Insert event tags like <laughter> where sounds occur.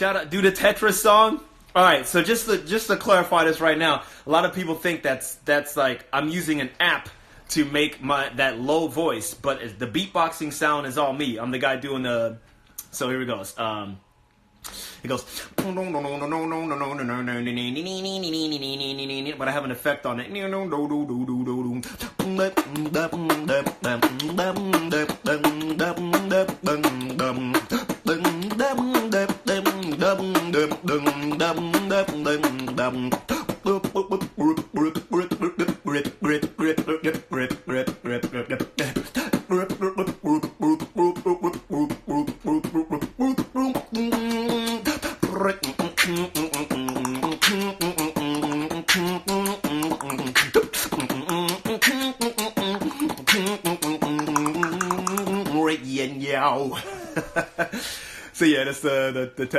Shout out, do the Tetris song. All right, so just to just to clarify this right now, a lot of people think that's that's like I'm using an app to make my that low voice, but the beatboxing sound is all me. I'm the guy doing the. So here it goes. Um, it goes, but I have an effect on it. <laughs> <laughs> so yeah, that's uh, the the, the